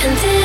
看自。